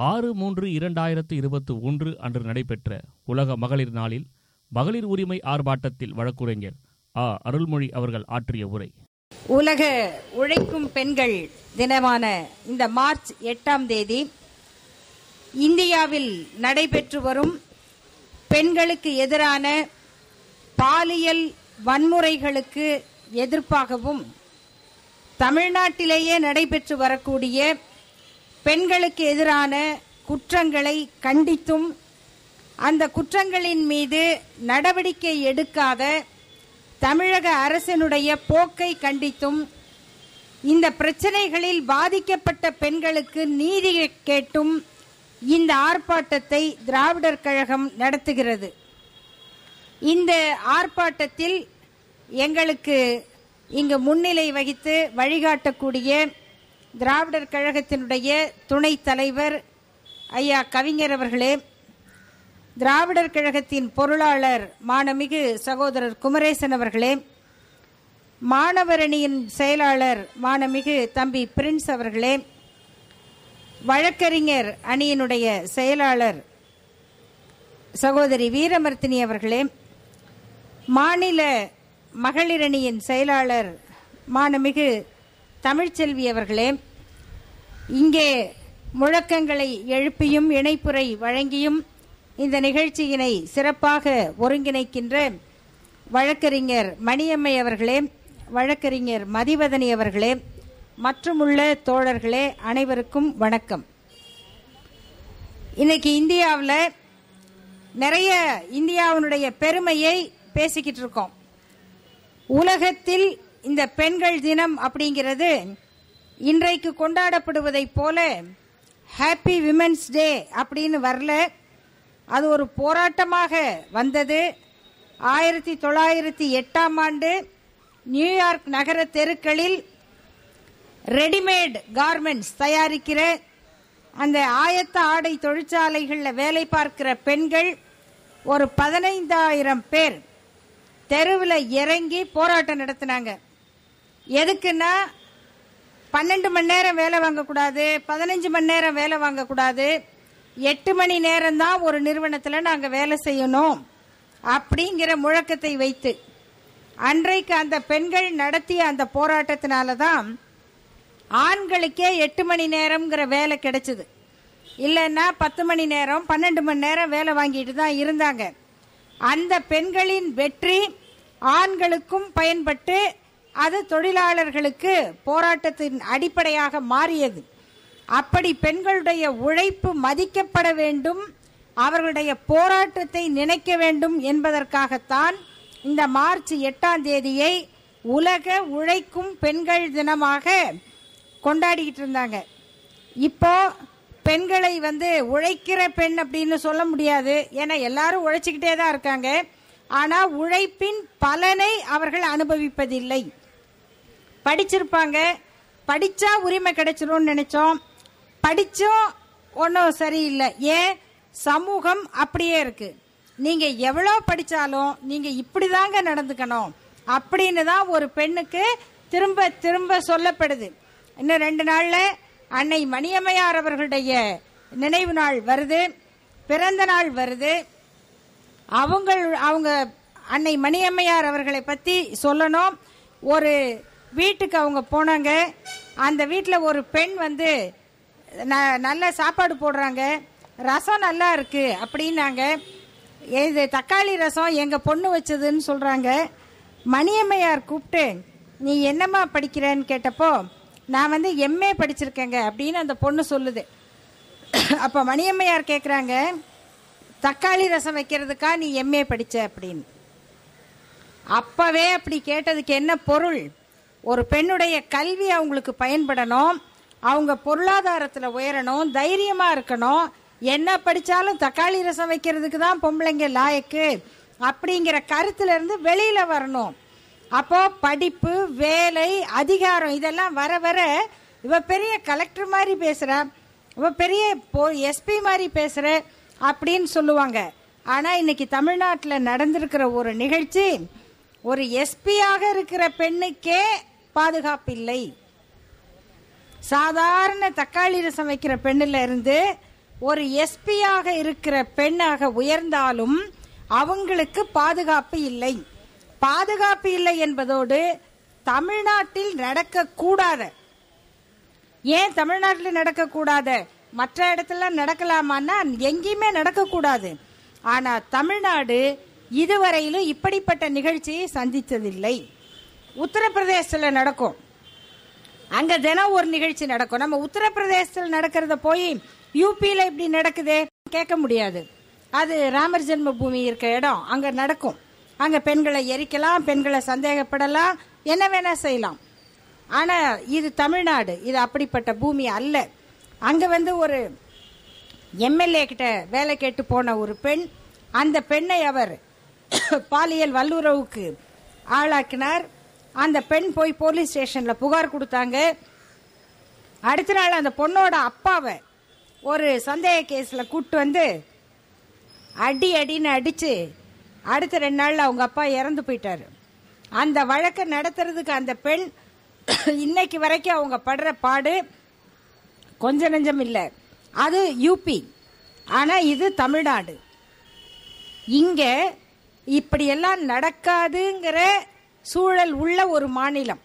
ஆறு மூன்று இரண்டாயிரத்து இருபத்தி ஒன்று அன்று நடைபெற்ற உலக மகளிர் நாளில் மகளிர் உரிமை ஆர்ப்பாட்டத்தில் வழக்குரைஞர் ஆ. அருள்மொழி அவர்கள் ஆற்றிய உரை. உலக உழைக்கும் பெண்கள் தினமான இந்த மார்ச் எட்டாம் தேதி இந்தியாவில் நடைபெற்று வரும் பெண்களுக்கு எதிரான பாலியல் வன்முறைகளுக்கு எதிர்ப்பாகவும் தமிழ்நாட்டிலேயே நடைபெற்று வரக்கூடிய பெண்களுக்கு எதிரான குற்றங்களை கண்டித்தும் அந்த குற்றங்களின் மீது நடவடிக்கை எடுக்காத தமிழக அரசினுடைய போக்கை கண்டித்தும் இந்த பிரச்சனைகளில் பாதிக்கப்பட்ட பெண்களுக்கு நீதி கேட்டும் இந்த ஆர்ப்பாட்டத்தை திராவிடர் கழகம் நடத்துகிறது. இந்த ஆர்ப்பாட்டத்தில் எங்களுக்கு இங்கு முன்னிலை வகித்து வழிகாட்டக்கூடிய திராவிடர் கழகத்தினுடைய துணைத் தலைவர் ஐயா கவிஞர் அவர்களே திராவிடர் கழகத்தின் பொருளாளர் மானமிகு சகோதரர் குமரேசன் அவர்களே மாணவரணியின் செயலாளர் மானமிகு தம்பி பிரின்ஸ் அவர்களே வழக்கறிஞர் அணியினுடைய செயலாளர் சகோதரி வீரமர்த்தினி அவர்களே மாநில மகளிரணியின் செயலாளர் மானமிகு தமிழ்ச்செல்வி அவர்களே இங்கே முழக்கங்களை எழுப்பியும் இணைப்புரை வழங்கியும் இந்த நிகழ்ச்சியினை சிறப்பாக ஒருங்கிணைக்கின்ற வழக்கறிஞர் மணியம்மை அவர்களே வழக்கறிஞர் மதிவதனி அவர்களே மற்றுமுள்ள தோழர்களே அனைவருக்கும் வணக்கம். இன்னைக்கு இந்தியாவில் நிறைய இந்தியாவினுடைய பெருமையை பேசிக்கிட்டு இருக்கோம். உலகத்தில் இந்த பெண்கள் தினம் அப்படிங்கிறது இன்றைக்கு கொண்டாடப்படுவதைப் போல ஹாப்பி விமென்ஸ் டே அப்படின்னு வரல. அது ஒரு போராட்டமாக வந்தது. ஆயிரத்தி தொள்ளாயிரத்தி எட்டாம் ஆண்டு நியூயார்க் நகர தெருக்களில் ரெடிமேட் கார்மெண்ட்ஸ் தயாரிக்கிற அந்த ஆயத்த ஆடை தொழிற்சாலைகளில் வேலை பார்க்கிற பெண்கள் ஒரு பதினைந்தாயிரம் பேர் தெருவில் இறங்கி போராட்டம் நடத்தினாங்க. எதுக்குன்னா பன்னெண்டு மணி நேரம் வேலை வாங்கக்கூடாது பதினஞ்சு மணி நேரம் வேலை வாங்கக்கூடாது எட்டு மணி நேரம் தான் ஒரு நிறுவனத்தில் நாங்கள் வேலை செய்யணும் அப்படிங்கிற முழக்கத்தை வைத்து அன்றைக்கு அந்த பெண்கள் நடத்திய அந்த போராட்டத்தினால தான் ஆண்களுக்கே எட்டு மணி நேரம்ங்கிற வேலை கிடைச்சது. இல்லைன்னா பத்து மணி நேரம் பன்னெண்டு மணி நேரம் வேலை வாங்கிட்டு தான் இருந்தாங்க. அந்த பெண்களின் வெற்றி ஆண்களுக்கும் பயன்பட்டு அது தொழிலாளர்களுக்கு போராட்டத்தின் அடிப்படையாக மாறியது. அப்படி பெண்களுடைய உழைப்பு மதிக்கப்பட வேண்டும் அவர்களுடைய போராட்டத்தை நினைக்க வேண்டும் என்பதற்காகத்தான் இந்த மார்ச் எட்டாம் தேதியை உலக உழைக்கும் பெண்கள் தினமாக கொண்டாடிக்கிட்டு இருந்தாங்க. இப்போ பெண்களை வந்து உழைக்கிற பெண் அப்படின்னு சொல்ல முடியாது. ஏன்னா எல்லாரும் உழைச்சிக்கிட்டே தான் இருக்காங்க. ஆனால் உழைப்பின் பலனை அவர்கள் அனுபவிப்பதில்லை. படிச்சிருப்பாங்க. படிச்சா உரிமை கிடைச்சிரும்னு நினைச்சோம். படிச்சும் ஒன்றும் சரியில்லை. ஏன்? சமூகம் அப்படியே இருக்கு. நீங்க எவ்வளோ படிச்சாலும் நீங்க இப்படிதாங்க நடந்துக்கணும். அப்படின்னு தான் ஒரு பெண்ணுக்கு திரும்ப திரும்ப சொல்லப்படுது. இன்னும் ரெண்டு நாள்ல அன்னை மணியம்மையார் அவர்களுடைய நினைவு நாள் வருது. பிறந்த நாள் வருது. அவங்க அவங்க அன்னை மணியம்மையார் அவர்களை பற்றி சொல்லணும். ஒரு வீட்டுக்கு அவங்க போனாங்க. அந்த வீட்டில் ஒரு பெண் வந்து ந- நல்ல சாப்பாடு போடுறாங்க. ரசம் நல்லா இருக்கு அப்படின்னாங்க. இது தக்காளி ரசம் எங்கள் பொண்ணு வச்சதுன்னு சொல்கிறாங்க மணியம்மையார் கூப்பிட்டு நீ என்னம்மா படிக்கிறேன்னு கேட்டப்போ நான் வந்து எம்ஏ படிச்சிருக்கேங்க அப்படின்னு அந்த பொண்ணு சொல்லுது. அப்போ மணியம்மையார் கேட்குறாங்க தக்காளி ரசம் வைக்கிறதுக்கா நீ எம்ஏ படித்த அப்படின்னு. அப்போவே அப்படி கேட்டதுக்கு என்ன பொருள்? ஒரு பெண்ணுடைய கல்வி அவங்களுக்கு பயன்படணும். அவங்க பொருளாதாரத்தில் உயரணும் தைரியமாக இருக்கணும். என்ன படித்தாலும் தக்காளி ரசம் வைக்கிறதுக்கு தான் பொம்பளைங்க லாயக்கு. அப்படிங்கிற கருத்துலேருந்து வெளியில் வரணும். அப்போது படிப்பு வேலை அதிகாரம் இதெல்லாம் வர வர இவ பெரிய கலெக்டர் மாதிரி பேசுகிற இவ பெரிய எஸ்பி மாதிரி பேசுகிற அப்படின்னு சொல்லுவாங்க. ஆனால் இன்னைக்கு தமிழ்நாட்டில் நடந்திருக்கிற ஒரு நிகழ்ச்சி ஒரு எஸ்பியாக இருக்கிற பெண்ணுக்கே பாதுகாப்பில்லை. சாதாரண தக்காளி ரசம் வைக்கிற பெண்ணில் இருந்து ஒரு எஸ்பியாக இருக்கிற பெண்ணாக உயர்ந்தாலும் அவங்களுக்கு பாதுகாப்பு இல்லை. பாதுகாப்பு இல்லை என்பதோடு தமிழ்நாட்டில் நடக்கக்கூடாத ஏன் தமிழ்நாட்டில் நடக்கக்கூடாத? மற்ற இடத்துல நடக்கலாமான்னா எங்கேயுமே நடக்கக்கூடாது. ஆனால் தமிழ்நாடு இதுவரையிலும் இப்படிப்பட்ட நிகழ்ச்சியை சந்தித்ததில்லை. உத்தரப்பிரதேசத்தில் நடக்கும். அங்கே தினம் ஒரு நிகழ்ச்சி நடக்கும். நம்ம உத்தரப்பிரதேசத்தில் நடக்கிறத போய் யூபியில் இப்படி நடக்குதே கேட்க முடியாது. அது ராமர் ஜென்ம பூமி இருக்க இடம். அங்கே நடக்கும். அங்கே பெண்களை எரிக்கலாம் பெண்களை சந்தேகப்படலாம் என்ன வேணால் செய்யலாம். ஆனால் இது தமிழ்நாடு. இது அப்படிப்பட்ட பூமி அல்ல. அங்கே வந்து ஒரு எம்எல்ஏ கிட்ட வேலை கேட்டு போன ஒரு பெண் அந்த பெண்ணை அவர் பாலியல் வல்லுறவுக்கு ஆளாக்கினார். அந்த பெண் போய் போலீஸ் ஸ்டேஷன்ல புகார் கொடுத்தாங்க. அடுத்த நாள் அந்த பொண்ணோட அப்பாவை ஒரு சந்தேக கேஸில் கூட்டு வந்து அடி அடின்னு அடித்து அடுத்த ரெண்டு நாளில் அவங்க அப்பா இறந்து போயிட்டாரு. அந்த வழக்கை நடத்துறதுக்கு அந்த பெண் இன்னைக்கு வரைக்கும் அவங்க படுற பாடு கொஞ்ச நெஞ்சம் இல்லை. அது யூபி. ஆனால் இது தமிழ்நாடு. இங்கே இப்படியெல்லாம் நடக்காதுங்கிற சூழல் உள்ள ஒரு மாநிலம்.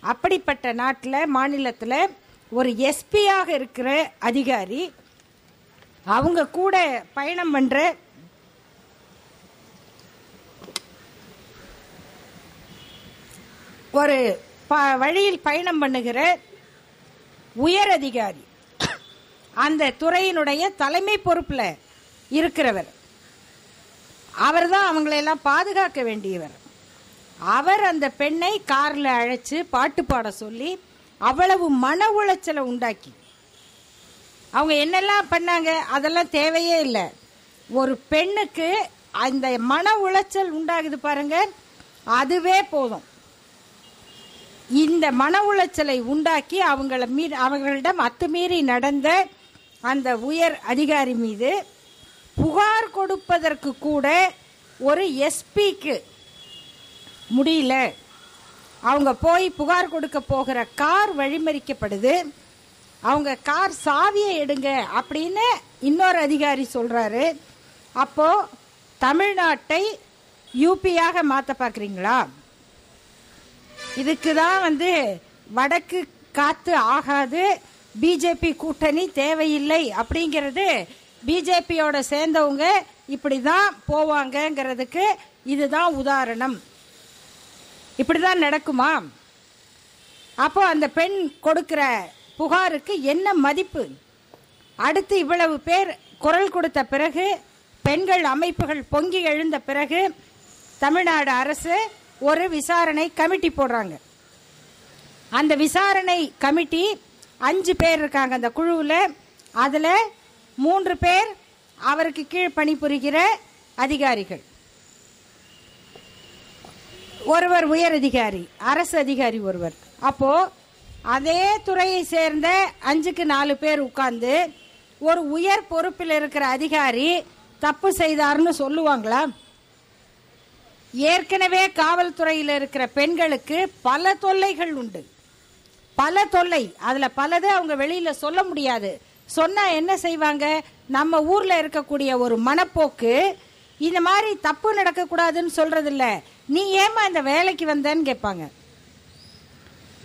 அப்படிப்பட்ட நாட்டில் மாநிலத்தில் ஒரு எஸ்பியாக இருக்கிற அதிகாரி அவங்க கூட பயணம் பண்ணுற ஒரு ப- வழியில் பயணம் பண்ணுகிற உயர் அதிகாரி. அந்த துறையினுடைய தலைமை பொறுப்பில் இருக்கிறவர். அவர் தான் அவங்களையெல்லாம் பாதுகாக்க வேண்டியவர். அவர் அந்த பெண்ணை காரில் அழைச்சி பாட்டு பாட சொல்லி அவ்வளவு மன உளைச்சலை உண்டாக்கி. அவங்க என்னெல்லாம் பண்ணாங்க? அதெல்லாம் தேவையே இல்லை. ஒரு பெண்ணுக்கு அந்த மன உளைச்சல் உண்டாகுது பாருங்க. அதுவே போதும். இந்த மன உளைச்சலை உண்டாக்கி அவங்கள மீ அவர்களிடம் அத்துமீறி நடந்த அந்த உயர் அதிகாரி மீது புகார் கொடுப்பதற்கு கூட ஒரு எஸ்பிக்கு முடியல. அவங்க போய் புகார் கொடுக்க போகிற கார் வழிமறிக்கப்படுது. அவங்க கார் சாவியை எடுங்க அப்படின்னு இன்னொரு அதிகாரி சொல்கிறாரு அப்போது தமிழ்நாட்டை யூபியாக மாற்ற பார்க்குறீங்களா? இதுக்கு தான் வந்து வடக்கு காத்து ஆகாது. பிஜேபி கூட்டணி தேவையில்லை அப்படிங்கிறது பிஜேபியோட சேர்ந்தவங்க இப்படி தான் போவாங்கங்கிறதுக்கு இதுதான் உதாரணம். இப்படிதான் நடக்குமா? அப்போ அந்த பெண் கொடுக்கிற புகாருக்கு என்ன மதிப்பு? அடுத்து இவ்வளவு பேர் குரல் கொடுத்த பிறகு பெண்கள் அமைப்புகள் பொங்கி எழுந்த பிறகு தமிழ்நாடு அரசு ஒரு விசாரணை கமிட்டி போடுறாங்க. அந்த விசாரணை கமிட்டி அஞ்சு பேர் இருக்காங்க அந்த குழுவில். அதில் மூன்று பேர் அவருக்கு கீழ் பணிபுரிகிற அதிகாரிகள். ஒருவர் உயர் அதிகாரி அரசு அதிகாரி ஒருவர். அப்போ அதே துறையை சேர்ந்த அஞ்சுக்கு நாலு பேர் உட்கார்ந்து ஒரு உயர் பொறுப்பில் இருக்கிற அதிகாரி தப்பு செய்தார்னு சொல்லுவாங்களா? ஏற்கனவே காவல்துறையில் இருக்கிற பெண்களுக்கு பல தொல்லைகள் உண்டு. பல தொல்லை. அதுல பலது அவங்க வெளியில சொல்ல முடியாது. சொன்னா என்ன செய்வாங்க? நம்ம ஊர்ல இருக்கக்கூடிய ஒரு மனப்போக்கு இந்த மாதிரி தப்பு நடக்கக்கூடாதுன்னு சொல்கிறதில்ல சொல்றது நீ ஏமா இந்த வேலைக்கு வந்தேன்னு கேட்பாங்க.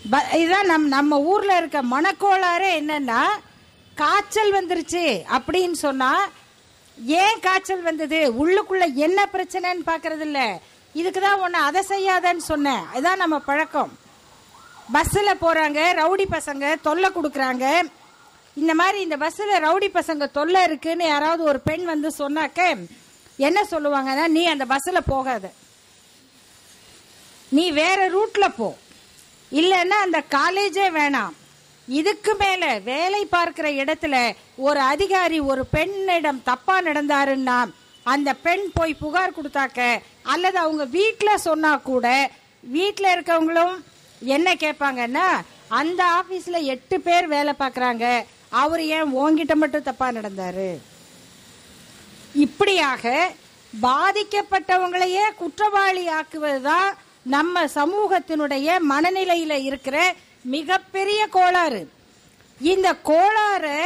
ப- இதுதான் நம் நம்ம ஊர்ல இருக்க மனக்கோளாறு என்னன்னா காய்ச்சல் வந்துருச்சு அப்படின்னு சொன்னா ஏன் காய்ச்சல் வந்தது? உள்ளுக்குள்ள என்ன பிரச்சனைன்னு பாக்குறது இல்ல இதுக்கு தான் உன்னை அதை செய்யாதன்னு சொன்னேன். இதான் நம்ம பழக்கம். பஸ்ஸில் போகிறாங்க ரவுடி பசங்க தொல்லை கொடுக்குறாங்க. இந்த மாதிரி இந்த பஸ்ஸில் ரவுடி பசங்க தொல்லை இருக்குன்னு யாராவது ஒரு பெண் வந்து சொன்னாக்க என்ன சொல்லுவாங்கன்னா நீ அந்த பஸ்ஸில் போகாத. நீ வேற ரூட்ல போ. இல்லைன்னா அந்த காலேஜே வேணாம். இதுக்கு மேல வேலை பார்க்கிற இடத்துல ஒரு அதிகாரி ஒரு பெண்ணிடம் தப்பா நடந்தாருன்னா அந்த பெண் போய் புகார் கொடுத்தாக்க அல்லது அவங்க வீட்டில் சொன்னா கூட வீட்டில் இருக்கவங்களும் என்ன கேட்பாங்கன்னா அந்த ஆபீஸ்ல எட்டு பேர் வேலை பார்க்கறாங்க. அவர் ஏன் ஓங்கிட்ட மட்டும் தப்பா நடந்தாரு? இப்படியாக பாதிக்கப்பட்டவங்களையே குற்றவாளி ஆக்குவதுதான் நம்ம சமூகத்தினுடைய மனநிலையில இருக்கிற மிகப்பெரிய கோளாறு. இந்த கோளாறை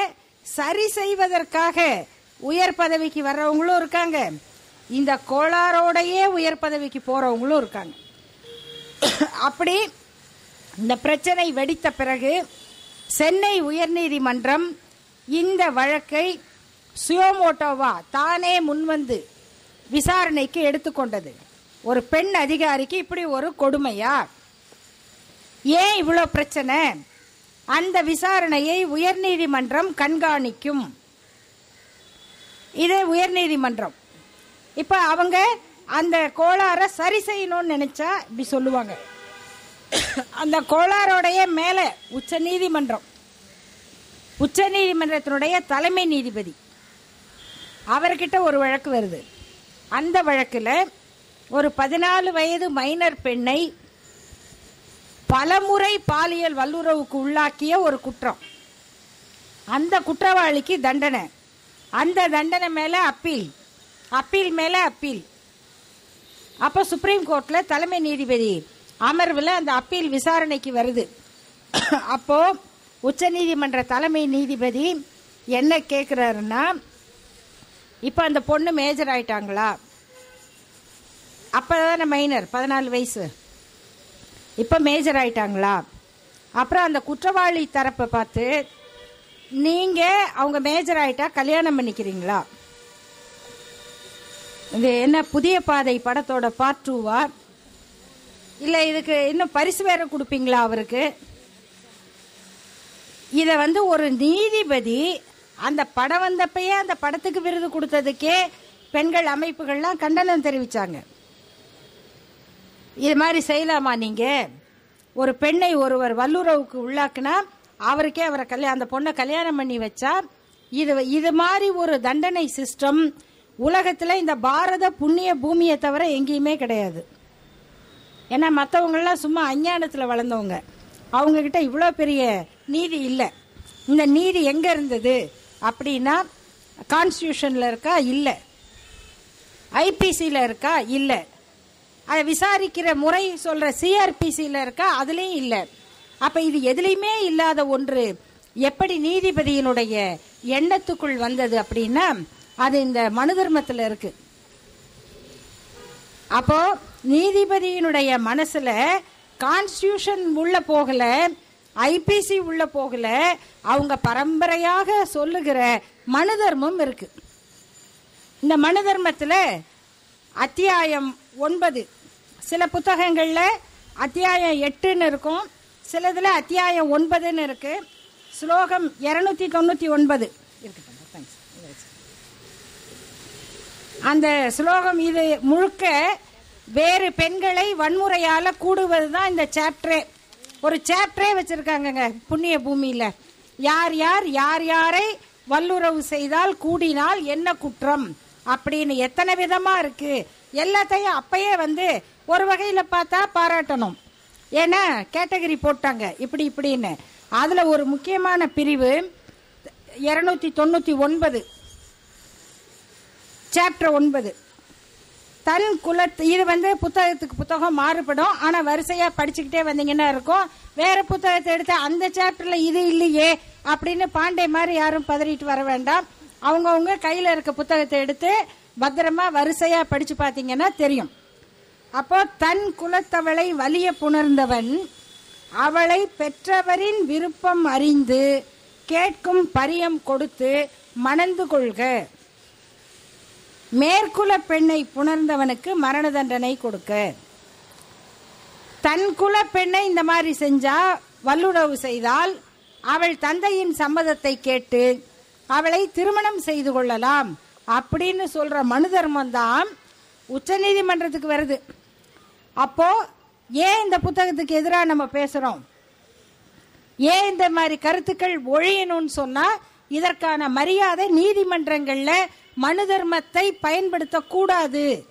சரி செய்வதற்காக உயர் பதவிக்கு வர்றவங்களும் இருக்காங்க. இந்த கோளாரோடையே உயர் பதவிக்கு போறவங்களும் இருக்காங்க. அப்படி இந்த பிரச்சனை வெடித்த பிறகு சென்னை உயர்நீதிமன்றம் இந்த வழக்கை சுயோமோட்டோவா தானே முன்வந்து விசாரணைக்கு எடுத்துக்கொண்டது. ஒரு பெண் அதிகாரிக்கு இப்படி ஒரு கொடுமையா? ஏன் இவ்வளோ பிரச்சனை? அந்த விசாரணையை உயர்நீதிமன்றம் கண்காணிக்கும். இது உயர்நீதிமன்றம். இப்போ அவங்க அந்த கோளாறை சரி செய்யணும்னு நினைச்சா இப்படி சொல்லுவாங்க. அந்த கோளாரோடைய மேலே உச்ச நீதிமன்றம். உச்ச நீதிமன்றத்தினுடைய தலைமை நீதிபதி. அவர்கிட்ட ஒரு வழக்கு வருது. அந்த வழக்கில் ஒரு பதினாலு வயது மைனர் பெண்ணை பலமுறை பாலியல் வல்லுறவுக்கு உள்ளாக்கிய ஒரு குற்றம். அந்த குற்றவாளிக்கு தண்டனை. அந்த தண்டனை மேலே அப்பீல். அப்பீல் மேலே அப்பீல். அப்போ சுப்ரீம் கோர்ட்டில் தலைமை நீதிபதி அமர்வில் அந்த அப்பீல் விசாரணைக்கு வருது. அப்போது உச்ச நீதிமன்ற தலைமை நீதிபதி என்ன கேட்குறாருன்னா இப்போ அந்த பொண்ணு மேஜர் ஆயிட்டாங்களா? அப்போதான மைனர் பதினாலு வயசு. இப்போ மேஜர் ஆயிட்டாங்களா? அப்புறம் அந்த குற்றவாளி தரப்பை பார்த்து நீங்க அவங்க மேஜர் ஆயிட்டா கல்யாணம் பண்ணிக்கிறீங்களா? இது என்ன புதிய பாதை படத்தோட பார்ட் டூவா இல்லை இதுக்கு இன்னும் பரிசு வேற கொடுப்பீங்களா அவருக்கு? இதை வந்து ஒரு நீதிபதி அந்த படம் வந்தப்பயே அந்த படத்துக்கு விருது கொடுத்ததுக்கே பெண்கள் அமைப்புகள்லாம் கண்டனம் தெரிவித்தாங்க இது மாதிரி செய்யலாமா நீங்க? ஒரு பெண்ணை ஒருவர் வல்லுறவுக்கு உள்ளாக்குனா அவருக்கே அவரை கல்யாணம் அந்த பொண்ணை கல்யாணம் பண்ணி வச்சா இது இது மாதிரி ஒரு தண்டனை சிஸ்டம் உலகத்தில் இந்த பாரத புண்ணிய பூமியை தவிர எங்கேயுமே கிடையாது. ஏன்னா மற்றவங்கெல்லாம் சும்மா அஞ்ஞானத்தில் வளர்ந்தவங்க. அவங்கக்கிட்ட இவ்வளோ பெரிய நீதி இல்லை. இந்த நீதி எங்கே இருந்தது அப்படின்னா கான்ஸ்டியூஷனில் இருக்கா? இல்லை. ஐபிசியில் இருக்கா? இல்லை. அதை விசாரிக்கிற முறை சொல்ற சிஆர்பிசியில் இருக்கா? அதுலேயும் இல்லை. அப்ப இது எதுலையுமே இல்லாத ஒன்று. எப்படி நீதிபதியினுடைய எண்ணத்துக்குள் வந்தது அப்படின்னா அது இந்த மனு தர்மத்தில் இருக்கு. அப்போ நீதிபதியினுடைய மனசுல கான்ஸ்டியூஷன் உள்ள போகல ஐபிசி உள்ள போகல அவங்க பரம்பரையாக சொல்லுகிற மனு தர்மம் இருக்கு. இந்த மனு தர்மத்தில் அத்தியாயம் ஒன்பது. சில புத்தகங்களில் அத்தியாயம் எட்டுன்னு இருக்கும். சிலதில் அத்தியாயம் ஒன்பதுன்னு இருக்கு. ஸ்லோகம் இருநூத்தி தொண்ணூற்றி ஒன்பது. அந்த ஸ்லோகம் இது முழுக்க வேறு பெண்களை வன்முறையால் கூடுவது தான் இந்த சாப்டரே. ஒரு சாப்டரே வச்சுருக்காங்கங்க புண்ணிய பூமியில். யார் யார் யார் யாரை வல்லுறவு செய்தால் கூடினால் என்ன குற்றம்? அப்படின்னு எத்தனை விதமாக இருக்குது எல்லாத்தையும் அப்பயே வந்து ஒரு வகையில் பார்த்தா பாராட்டணும். ஏன்னா கேட்டகரி போட்டாங்க. இப்படி இப்படின்னு. அதில் ஒரு முக்கியமான பிரிவு இரநூத்தி தொண்ணூற்றி ஒன்பது. சாப்டர் ஒன்பது. தன் குலத்து இது வந்து புத்தகத்துக்கு புத்தகம் மாறுபடும். ஆனால் வரிசையாக படிச்சுக்கிட்டே வந்தீங்கன்னா இருக்கும். வேற புத்தகத்தை எடுத்து அந்த சாப்டரில் இது இல்லையே அப்படின்னு பாண்டே மாதிரி யாரும் பதறிட்டு வர வேண்டாம். அவங்கவுங்க கையில் இருக்க புத்தகத்தை எடுத்து பத்திரமா வரிசையாக படிச்சு பார்த்தீங்கன்னா தெரியும். அப்போ தன் குலத்தவளை வலிய புணர்ந்தவன் அவளை பெற்றவரின் விருப்பம் அறிந்து கேட்கும் பரியம் கொடுத்து மணந்து கொள்க. மேற்குல பெண்ணை புணர்ந்தவனுக்கு மரண தண்டனை கொடுக்க. தன் குல பெண்ணை இந்த மாதிரி செஞ்சா வல்லுறவு செய்தால் அவள் தந்தையின் சம்மதத்தை கேட்டு அவளை திருமணம் செய்து கொள்ளலாம் அப்படின்னு சொல்ற மனு தர்மம் தான் உச்சநீதிமன்றத்துக்கு வருது. அப்போ ஏன் இந்த புத்தகத்துக்கு எதிராக நம்ம பேசுறோம்? ஏன் இந்த மாதிரி கருத்துக்கள் ஒழியணும்னு சொன்னா இதற்கான மரியாதை நீதிமன்றங்கள்ல மனு தர்மத்தை பயன்படுத்தக்கூடாது.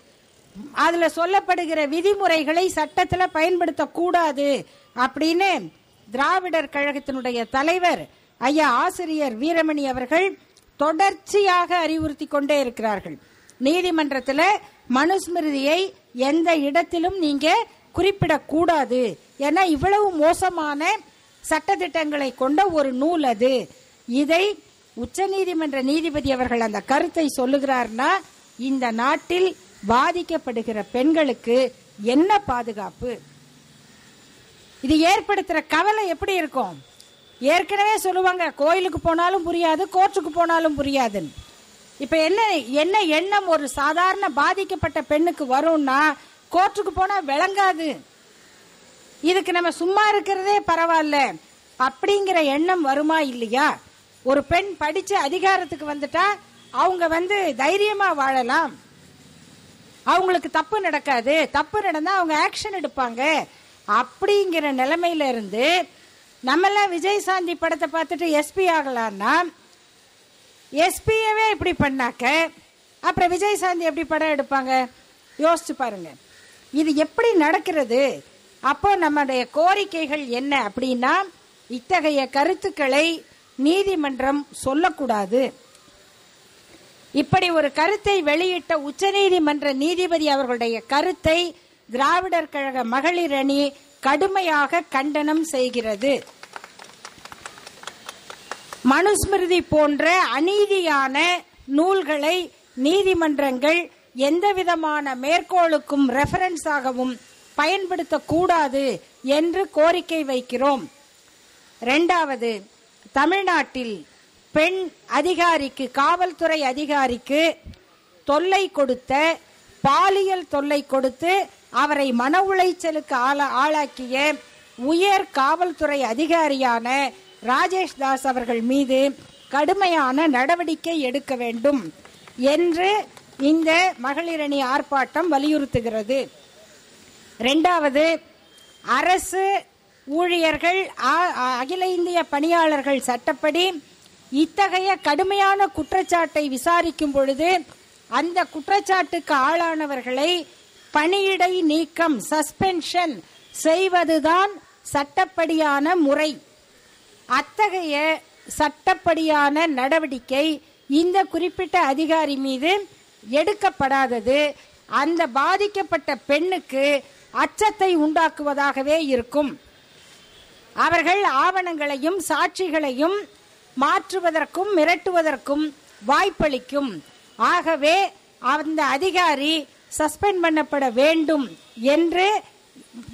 அதுல சொல்லப்படுகிற விதிமுறைகளை சட்டத்துல பயன்படுத்தக்கூடாது அப்படின்னு திராவிடர் கழகத்தினுடைய தலைவர் ஐயா ஆசிரியர் வீரமணி அவர்கள் தொடர்ச்சியாக அறிவுறுத்தி கொண்டே இருக்கிறார்கள். நீதிமன்றத்தில் மனுஸ்மிருதியை எந்த இடத்திலும் நீங்க குறிப்பிடக்கூடாது. ஏன்னா இவ்வளவு மோசமான சட்டத்திட்டங்களை கொண்ட ஒரு நூல் அது. இதை உச்சநீதிமன்ற நீதிபதி அவர்கள் அந்த கருத்தை சொல்லுகிறார்னா இந்த நாட்டில் பாதிக்கப்படுகிற பெண்களுக்கு என்ன பாதுகாப்பு? இது ஏற்படுத்துற கவலை எப்படி இருக்கும்? ஏற்கனவே சொல்லுவாங்க கோயிலுக்கு போனாலும் புரியாது கோர்ட்டுக்கு போனாலும் புரியாதுன்னு. இப்ப என்ன என்ன எண்ணம் ஒரு சாதாரண பாதிக்கப்பட்ட பெண்ணுக்கு வரும்னா கோர்ட்டுக்கு போனா விளங்காது. இதுக்கு நம்ம சும்மா இருக்கிறதே பரவாயில்ல. அப்படிங்கிற எண்ணம் வருமா இல்லையா? ஒரு பெண் படிச்சு அதிகாரத்துக்கு வந்துட்டா அவங்க வந்து தைரியமா வாழலாம். அவங்களுக்கு தப்பு நடக்காது. தப்பு நடந்தா அவங்க ஆக்ஷன் எடுப்பாங்க. அப்படிங்கிற நிலைமையில இருந்து நம்மெல்லாம் விஜய் சாந்தி படத்தை பார்த்துட்டு எஸ்பி ஆகலாம்னா எஸ்பியவே இப்படி பண்ணாக்க அப்புறம் விஜய் சாந்தி எப்படி படம் எடுப்பாங்க? யோசிச்சு பாருங்க. இது எப்படி நடக்கிறது? அப்போ நம்முடைய கோரிக்கைகள் என்ன அப்படின்னா இத்தகைய கருத்துக்களை நீதிமன்றம் சொல்லக்கூடாது. இப்படி ஒரு கருத்தை வெளியிட்ட உச்சநீதிமன்ற நீதிபதி அவர்களுடைய கருத்தை திராவிடர் கழக மகளிர் அணி கடுமையாக கண்டனம் செய்கிறது. மனுஸ்மிருதி போன்ற அநீதியான நூல்களை நீதிமன்றங்கள் எந்த விதமான மேற்கோளுக்கும் ரெஃபரன்ஸாகவும் பயன்படுத்தக்கூடாது என்று கோரிக்கை வைக்கிறோம். இரண்டாவது தமிழ்நாட்டில் பெண் அதிகாரிக்கு காவல்துறை அதிகாரிக்கு தொல்லை கொடுத்த பாலியல் தொல்லை கொடுத்து அவரை மன உளைச்சலுக்கு ஆள ஆளாக்கிய உயர் காவல்துறை அதிகாரியான ராஜேஷ் தாஸ் அவர்கள் மீது கடுமையான நடவடிக்கை எடுக்க வேண்டும் என்று இந்த மகளிரணி ஆர்ப்பாட்டம் வலியுறுத்துகிறது. ரெண்டாவது அரசு ஊழியர்கள் அகில இந்திய பணியாளர்கள் சட்டப்படி இத்தகைய கடுமையான குற்றச்சாட்டை விசாரிக்கும் பொழுது அந்த குற்றச்சாட்டுக்கு ஆளானவர்களை பணியிடை நீக்கம் சஸ்பென்ஷன் செய்வதுதான் சட்டப்படியான முறை. அத்தகைய சட்டப்படியான நடவடிக்கை இந்த குறிப்பிட்ட அதிகாரி மீது எடுக்கப்படாதது. அந்த பாதிக்கப்பட்ட பெண்ணுக்கு அச்சத்தை உண்டாக்குவதாகவே இருக்கும். அவர்கள் ஆவணங்களையும் சாட்சிகளையும் மாற்றுவதற்கும் மிரட்டுவதற்கும் வாய்ப்பளிக்கும். ஆகவே அந்த அதிகாரி சஸ்பெண்ட் பண்ணப்பட வேண்டும் என்று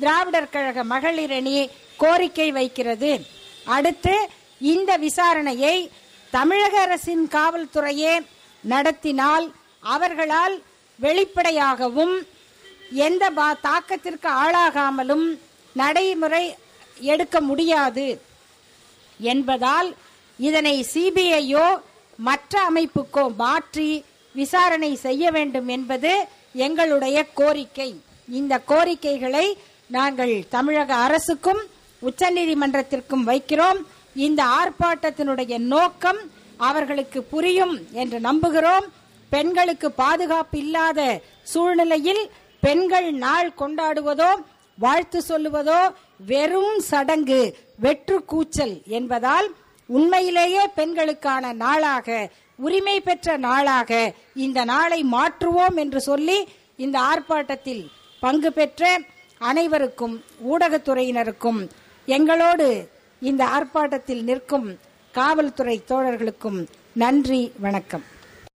திராவிடர் கழக மகளிரணி கோரிக்கை வைக்கிறது. அடுத்து இந்த விசாரணையை தமிழக அரசின் காவல்துறையே நடத்தினால் அவர்களால் வெளிப்படையாகவும் எந்த பா- தாக்கத்திற்கு ஆளாகாமலும் நடைமுறை எடுக்க முடியாது என்பதால் இதனை சிபிஐயோ மற்ற அமைப்புக்கோ மாற்றி விசாரணை செய்ய வேண்டும் என்பது எங்களுடைய கோரிக்கை. இந்த கோரிக்கைகளை நாங்கள் தமிழக அரசுக்கும் உச்சநீதிமன்றத்திற்கும் வைக்கிறோம். இந்த ஆர்ப்பாட்டத்தினுடைய நோக்கம் அவர்களுக்கு புரியும் என்று நம்புகிறோம். பெண்களுக்கு பாதுகாப்பு இல்லாத சூழ்நிலையில் பெண்கள் நாள் கொண்டாடுவதோ வாழ்த்து சொல்லுவதோ வெறும் சடங்கு வெற்று கூச்சல் என்பதால் உண்மையிலேயே பெண்களுக்கான நாளாக உரிமை பெற்ற நாளாக இந்த நாளை மாற்றுவோம் என்று சொல்லி இந்த ஆர்ப்பாட்டத்தில் பங்கு பெற்ற அனைவருக்கும் ஊடகத்துறையினருக்கும் எங்களோடு இந்த ஆர்ப்பாட்டத்தில் நிற்கும் காவல்துறை தோழர்களுக்கும் நன்றி வணக்கம்.